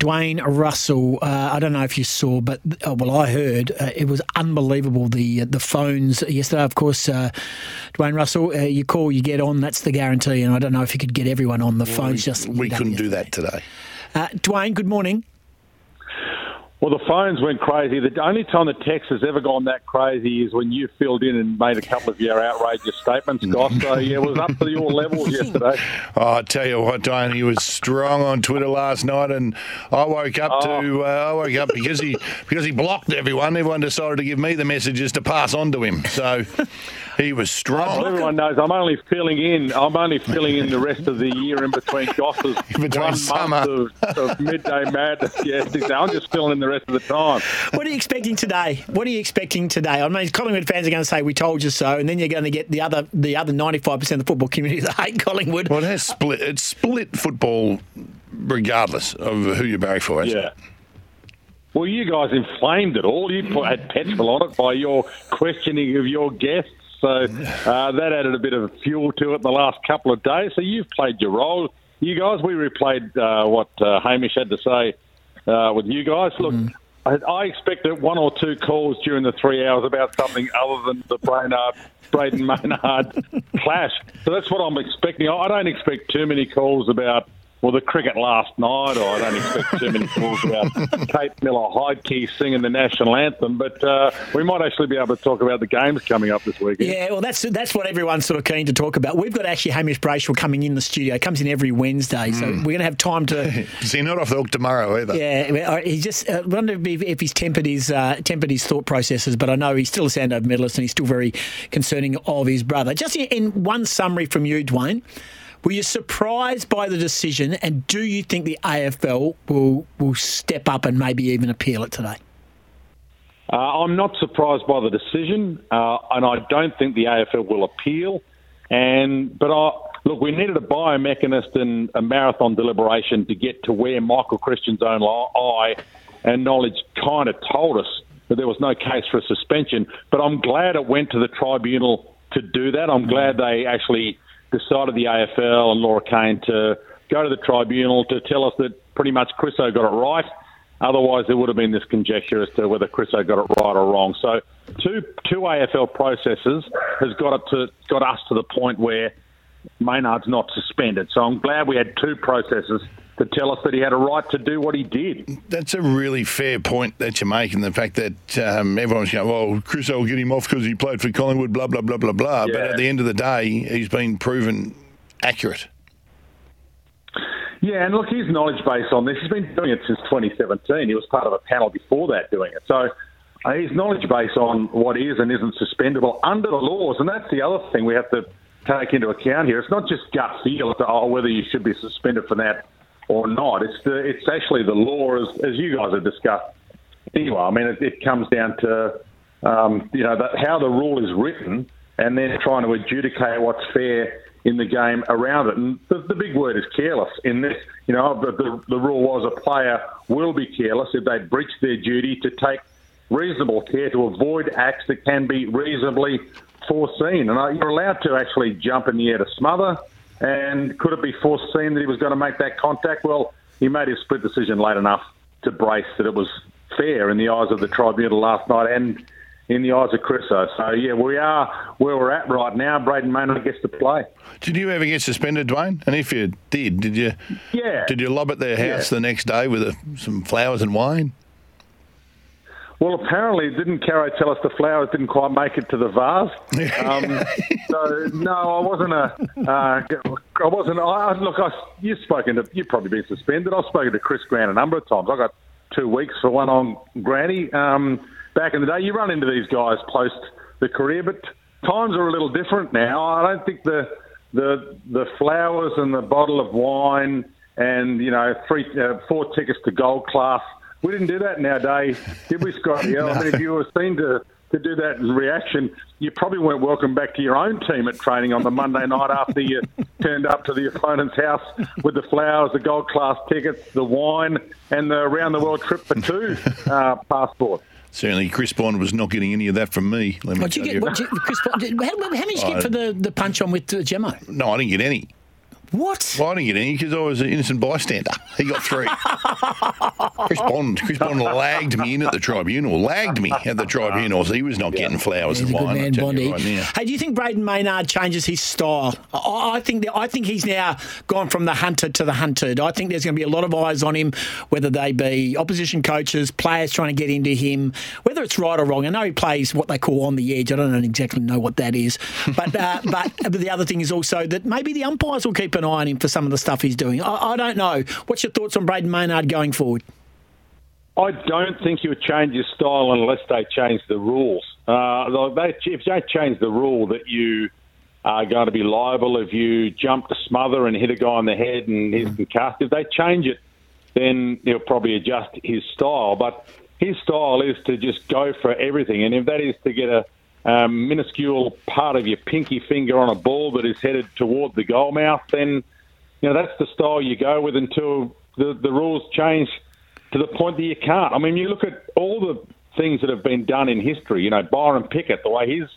Dwayne Russell, uh, I don't know if you saw, but uh, well, I heard uh, it was unbelievable. The uh, the phones yesterday, of course, uh, Dwayne Russell, uh, you call, you get on. That's the guarantee. And I don't know if you could get everyone on the phones. We, just we couldn't do that today. Dwayne, good morning. Well, the phones went crazy. The only time the text has ever gone that crazy is when you filled in and made a couple of your outrageous statements, Goss. So, yeah, it was up to your levels yesterday. Oh, I tell you what, Diane, he was strong on Twitter last night, and I woke up oh. to uh, I woke up because he because he blocked everyone. Everyone decided to give me the messages to pass on to him. So. He was strong. Well, everyone knows I'm only filling in. I'm only filling in the rest of the year in between Goss's between one summer. month of, of midday madness. Yes, I'm just filling in the rest of the time. What are you expecting today? What are you expecting today? I mean, Collingwood fans are going to say we told you so, and then you're going to get the other the other 95 percent of the football community that hate Collingwood. Well, it split. It's split football, regardless of who you barrack for. Yeah. It? Well, you guys inflamed it all. You put, had petrol on it by your questioning of your guests so uh, that added a bit of fuel to it in the last couple of days. So you've played your role. You guys, we replayed uh, what uh, Hamish had to say uh, with you guys. Look, mm. I, I expected one or two calls during the three hours about something other than the Brainard, Brayden Maynard clash. So that's what I'm expecting. I don't expect too many calls about well, the cricket last night, I don't expect too many calls about Kate Miller Heidke singing the national anthem, but uh, we might actually be able to talk about the games coming up this weekend. Yeah, well, that's that's what everyone's sort of keen to talk about. We've got actually Hamish Brayshaw coming in the studio. He comes in every Wednesday, so mm. we're going to have time to. See, not off the hook tomorrow either. Yeah, he just uh, wonder if, if he's tempered his uh, tempered his thought processes, but I know he's still a Sandover medalist and he's still very concerning of his brother. Just in one summary from you, Dwayne. Were you surprised by the decision, and do you think the AFL will will step up and maybe even appeal it today? Uh, I'm not surprised by the decision, uh, and I don't think the AFL will appeal. And but I, look, we needed a biomechanist and a marathon deliberation to get to where Michael Christian's own eye and knowledge kind of told us that there was no case for a suspension. But I'm glad it went to the tribunal to do that. I'm glad they actually decided the AFL and Laura Kane to go to the tribunal to tell us that pretty much Chriso got it right. Otherwise, there would have been this conjecture as to whether Chriso got it right or wrong. So, two two AFL processes has got it to got us to the point where Maynard's not suspended. So, I'm glad we had two processes to tell us that he had a right to do what he did. That's a really fair point that you're making. The fact that um, everyone's going, well, Chris I'll get him off because he played for Collingwood, blah, blah, blah, blah, blah. Yeah. But at the end of the day, he's been proven accurate. Yeah, and look, his knowledge base on this, he's been doing it since 2017. He was part of a panel before that doing it. So uh, his knowledge base on what is and isn't suspendable under the laws, and that's the other thing we have to take into account here. It's not just gut feel, oh, whether you should be suspended for that or not. It's the it's actually the law, as, as you guys have discussed. Anyway, I mean, it, it comes down to um, you know the, how the rule is written, and then trying to adjudicate what's fair in the game around it. And the, the big word is careless in this. You know, the, the, the rule was a player will be careless if they breach their duty to take reasonable care to avoid acts that can be reasonably foreseen. And you're allowed to actually jump in the air to smother. And could it be foreseen that he was going to make that contact? Well, he made his split decision late enough to brace that it was fair in the eyes of the tribunal last night and in the eyes of Chriso. So, yeah, we are where we're at right now. Brayden Maynard gets to play. Did you ever get suspended, Dwayne? And if you did, did you yeah. did you lob at their house yeah. the next day with a, some flowers and wine? Well, apparently, didn't Caro tell us the flowers didn't quite make it to the vase? Um, so no, I wasn't a. Uh, I wasn't. I, look, I, you've spoken to. You've probably been suspended. I've spoken to Chris Grant a number of times. I got two weeks for one on Granny. Um, back in the day, you run into these guys post the career, but times are a little different now. I don't think the the the flowers and the bottle of wine and you know three uh, four tickets to gold class We didn't do that in our day, did we, Scott? Yeah, I mean, if you were seen to, to do that in reaction, you probably weren't welcome back to your own team at training on the Monday night after you turned up to the opponent's house with the flowers, the gold class tickets, the wine, and the round the world trip for two uh, passport. Certainly, Chris Bond was not getting any of that from me. Let me What'd you get? you. What'd you, Chris, Bond- how, how many did you get for the, the punch on with uh, Gemmo? No, I didn't get any. What? I didn't get any because I was an innocent bystander. He got three. Chris Bond, Chris Bond lagged me in at the tribunal. Lagged me at the tribunal. So he was not getting flowers He's and wine. Man, you right. Hey, do you think Brayden Maynard changes his style? I, I think that, I think he's now gone from the hunter to the hunted. I think there's going to be a lot of eyes on him, whether they be opposition coaches, players trying to get into him, whether it's right or wrong. I know he plays what they call on the edge. I don't exactly know what that is, but uh, but, but the other thing is also that maybe the umpires will keep an eye on him for some of the stuff he's doing. I, I don't know. What's your thoughts on Brayden Maynard going forward? I don't think you would change your style unless they change the rules. Uh, they, if they change the rule that you are going to be liable if you jump to smother and hit a guy on the head and he's concussed, if they change it, then he'll probably adjust his style. But his style is to just go for everything, and if that is to get a um, minuscule part of your pinky finger on a ball that is headed toward the goal mouth, then you know that's the style you go with until the, the rules change to the point that you can't. I mean, you look at all the things that have been done in history. You know, Byron Pickett, the way his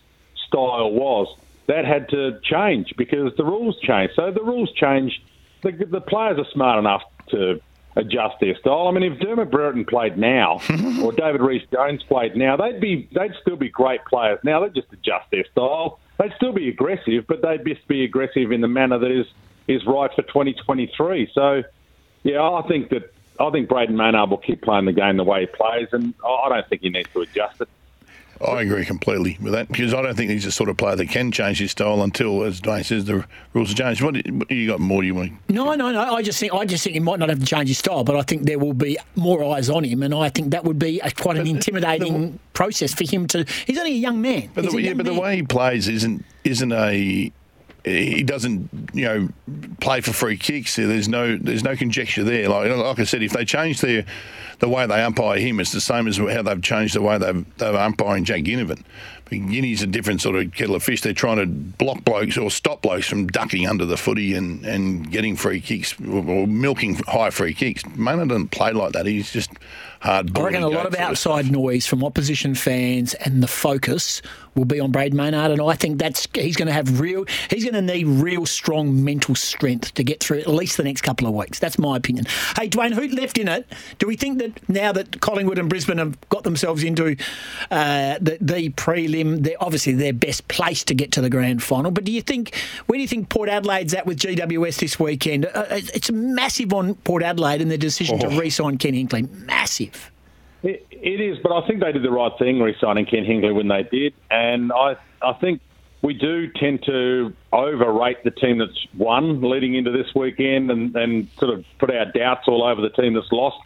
style was, that had to change because the rules changed. So the rules change. The, the players are smart enough to adjust their style. I mean, if Dermott Brereton played now, or David Rhys-Jones played now, they'd be they'd still be great players. Now they'd just adjust their style. They'd still be aggressive, but they'd just be aggressive in the manner that is is right for 2023. So, yeah, I think that I think Brayden Maynard will keep playing the game the way he plays, and I I don't think he needs to adjust it. I agree completely with that because I don't think he's the sort of player that can change his style until, as Dwayne says, the rules are changed. What, what you got more? You want? No, no, no. I just think I just think he might not have to change his style, but I think there will be more eyes on him, and I think that would be a, quite an intimidating process for him to. He's only a young man. But, the, yeah, but the way he plays isn't isn't a. He doesn't, you know, play for free kicks. There's no, there's no conjecture there. Like, like I said, if they change their, the way they umpire him, it's the same as how they've changed the way they've they're umpiring Jack Ginnivan. Guinea's a different sort of kettle of fish. They're trying to block blokes or stop blokes from ducking under the footy and, and getting free kicks or, or milking high free kicks. Maynard doesn't play like that. He's just hard. I reckon a lot of outside noise from opposition fans and the focus will be on Brad Maynard, and I think that's he's going to have real. He's going to need real strong mental strength to get through at least the next couple of weeks. That's my opinion. Hey, Dwayne, who left in it? Do we think that now that Collingwood and Brisbane have got themselves into uh, the, the prelim, they're obviously they're best placed to get to the grand final. But do you think where do you think Port Adelaide's at with GWS this weekend? Uh, it's massive on Port Adelaide and their decision to Oh. re-sign Ken Hinkley. Massive. It, it is, but I think they did the right thing re-signing Ken Hinkley when they did, and I I think we do tend to overrate the team that's won leading into this weekend, and, and sort of put our doubts all over the team that's lost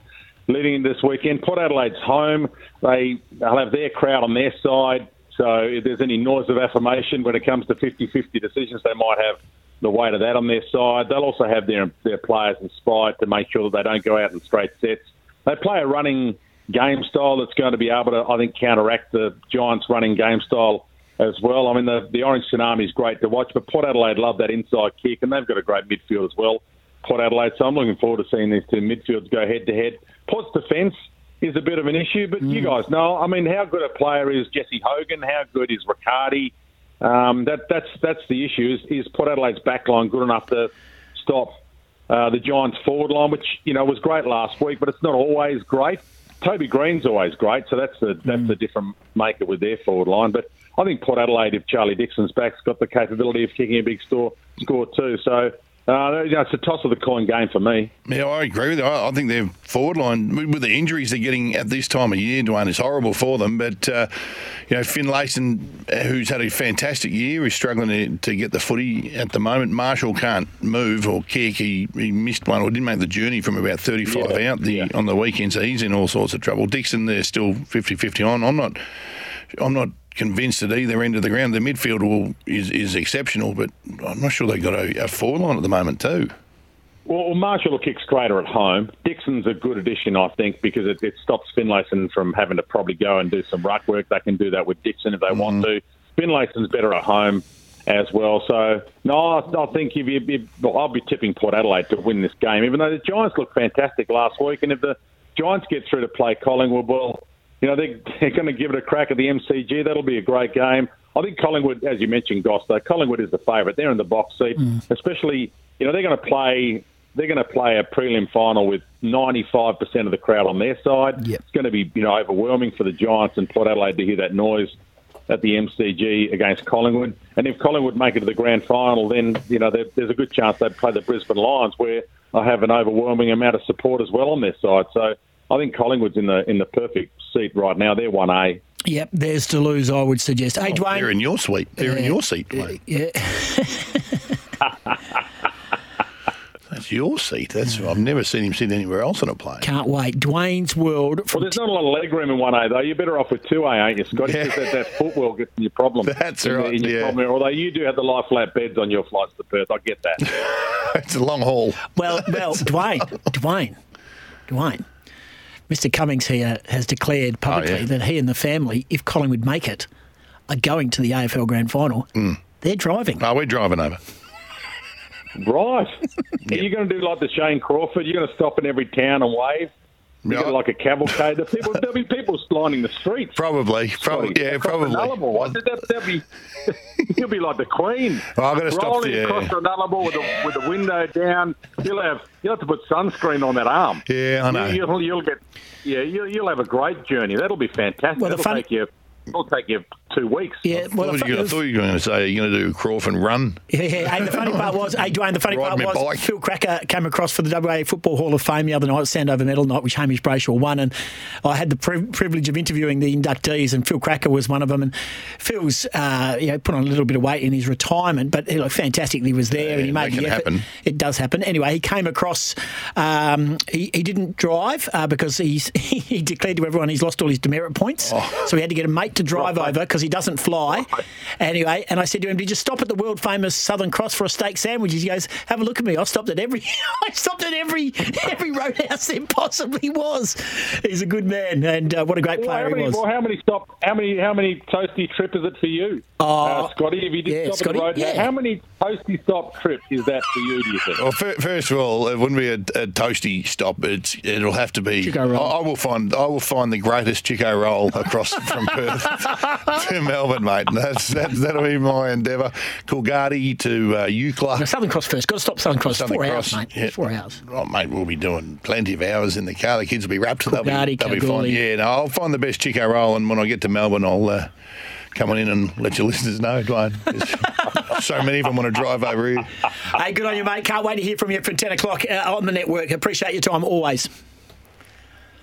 leading into this weekend. Port Adelaide's home; they they'll have their crowd on their side. So if there's any noise of affirmation when it comes to 50-50 decisions, they might have the weight of that on their side. They'll also have their their players inspired to make sure that they don't go out in straight sets. They play a running game style that's going to be able to, I think, counteract the Giants' running game style as well. I mean, the, the Orange Tsunami is great to watch, but Port Adelaide love that inside kick, and they've got a great midfield as well. Port Adelaide, so I'm looking forward to seeing these two midfields go head to head. Port's defence is a bit of an issue, but you guys know, I mean, how good a player is Jesse Hogan? How good is Riccardi? Um, that, that's that's the issue. Is, is Port Adelaide's backline good enough to stop uh, the Giants' forward line, which you know was great last week, but it's not always great. Toby Greene's always great, so that's the that's mm. a different maker with their forward line. But I think Port Adelaide, if Charlie Dixon's back, has got the capability of kicking a big score score too. So uh, it's a toss of the coin game for me. Yeah, I agree with you. I, I think their forward line, with the injuries they're getting at this time of year, Dwayne, is horrible for them. But, uh, you know, Finlayson, uh, who's had a fantastic year, is struggling to, to get the footy at the moment. Marshall can't move or kick. He, he missed one or didn't make the journey from about 35 Yeah, out the yeah. on the weekend, so he's in all sorts of trouble. Dixon, they're still 50-50 on. I'm not... I'm not convinced at either end of the ground. The midfield will, is, is exceptional, but I'm not sure they've got a, a forward line at the moment too. Well, Marshall will kick straighter at home. Dixon's a good addition, I think, because it, it stops Finlayson from having to probably go and do some ruck work. They can do that with Dixon if they mm. want to. Finlayson's better at home as well. So, no, I, I think if you, if, well, I'll be tipping Port Adelaide to win this game, even though the Giants looked fantastic last week. And if the Giants get through to play Collingwood, well, you know, they, they're going to give it a crack at the MCG. That'll be a great game. I think Collingwood, as you mentioned, Goss, though, Collingwood is the favourite. They're in the box seat, mm. especially, you know, they're going to play they're going to play a prelim final with 95% of the crowd on their side. Yep. It's going to be you know overwhelming for the Giants and Port Adelaide to hear that noise at the MCG against Collingwood. And if Collingwood make it to the grand final, then you know there's a good chance they'd play the Brisbane Lions, where I have an overwhelming amount of support as well on their side. So I think Collingwood's in the in the perfect seat right now. They're one A. Yep, there's to lose. I would suggest. Hey, oh, Dwayne, they're in your suite. They're uh, in your seat, Dwayne. Yeah. That's your seat. That's I've never seen him sit anywhere else on a plane. Can't wait. Dwayne's World. Well, there's not a lot of leg room in 1A, though. You're better off with 2A, ain't you, Scotty? Yeah. Because that, that footwell gets in your problem. That's in, right, in your yeah. Problem. Although you do have the lie flat beds on your flights to Perth. I get that. it's a long haul. Well, well, Dwayne, Dwayne, Dwayne. Mr. Cummings here has declared publicly oh, yeah. that he and the family, if Collingwood make it, are going to the AFL Grand Final. Mm. They're driving. Oh, we're driving over. Right. Are you going to do like the Shane Crawford? You're going to stop in every town and wave? You yep. like a cavalcade. The people, there'll be people lining the streets. Probably, probably, yeah, probably. Nullarbor, that, that'd be, you'll be like the Queen. Oh, I'm going to stop there. Rolling uh, across the Nullarbor with the, with the window down. You'll have you'll have to put sunscreen on that arm. Yeah, I know. You, will you'll get yeah, you'll, you'll have a great journey. That'll be fantastic. Well, That'll funny, take you It'll take you two weeks. Yeah, well, I thought, you, I thought you were going to say you're going to do Crawford run. Yeah, yeah. And the funny part was, hey, Dwayne, the funny part was bike. Phil Krakouer came across for the WA Football Hall of Fame the other night, Sandover Medal night, which Hamish Brayshaw won, and I had the pri- privilege of interviewing the inductees, and Phil Krakouer was one of them. And Phil's, uh, you know, put on a little bit of weight in his retirement, but you know, fantastically was there, yeah, and he made the effort. Happen. It does happen. Anyway, he came across. Um, he, he didn't drive uh, because he's he declared to everyone he's lost all his demerit points, oh. so he had to get a mate to drive over because he doesn't fly. Anyway, and I said to him, "Did you stop at the world famous Southern Cross for a steak sandwich?" He goes, "Have a look at me. I stopped at every, I stopped at every every roadhouse there possibly was." He's a good man, and uh, what a great player well, many, he was. Well, how many stop? How many how many toasty trip is it for you, oh, uh, Scotty? If you did yeah, stop Scotty, at the roadhouse, yeah. how many toasty stop trip is that for you? Do you think? Well, first of all, it wouldn't be a, a toasty stop. It's it'll have to be. I, I will find I will find the greatest Chiko roll across from Perth to Melbourne, mate. That's that, that'll be my endeavour. Coolgardie to uh, Eucla. No, Southern Cross first. Got to stop Southern Cross. Southern Four Cross, hours, mate. Yeah. Four hours. Oh, mate, we'll be doing plenty of hours in the car. The kids will be wrapped. Coolgardie, they'll be, they'll be fine. Yeah, no, I'll find the best Chiko roll, and when I get to Melbourne, I'll. Uh, come on in and let your listeners know, Dwayne. so many of them want to drive over here. Hey, good on you, mate. Can't wait to hear from you from 10 o'clock uh, on the network. Appreciate your time always.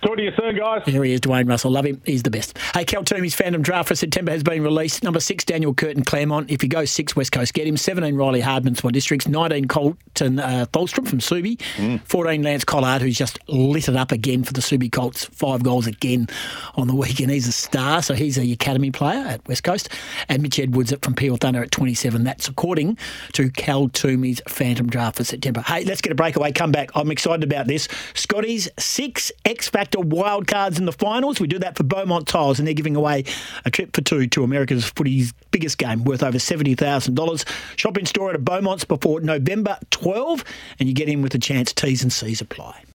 Talk to you soon, guys. Here he is, Dwayne Russell. Love him. He's the best. Hey, Cal Twomey's Phantom Draft for September has been released. Number six, Daniel Curtin Claremont. If you go six, West Coast, get him. 17, Riley Hardman, Swan Districts. 19, Koltyn uh, Tholstrom from Subi. Mm. 14, Lance Collard, who's just lit it up again for the Subi Colts. Five goals again on the weekend. He's a star, so he's a academy player at West Coast. And Mitch Edwards up from Peel Thunder at 27. That's according to Cal Twomey's Phantom Draft for September. Hey, let's get a breakaway. Come back. I'm excited about this. Scotty's six X Factor wild cards in the finals. We do that for Beaumont Tiles, and they're giving away a trip for two to America's footy's biggest game worth over $70,000. Shop in store at a Beaumont's before November 12, and you get in with a chance. T's and C's apply.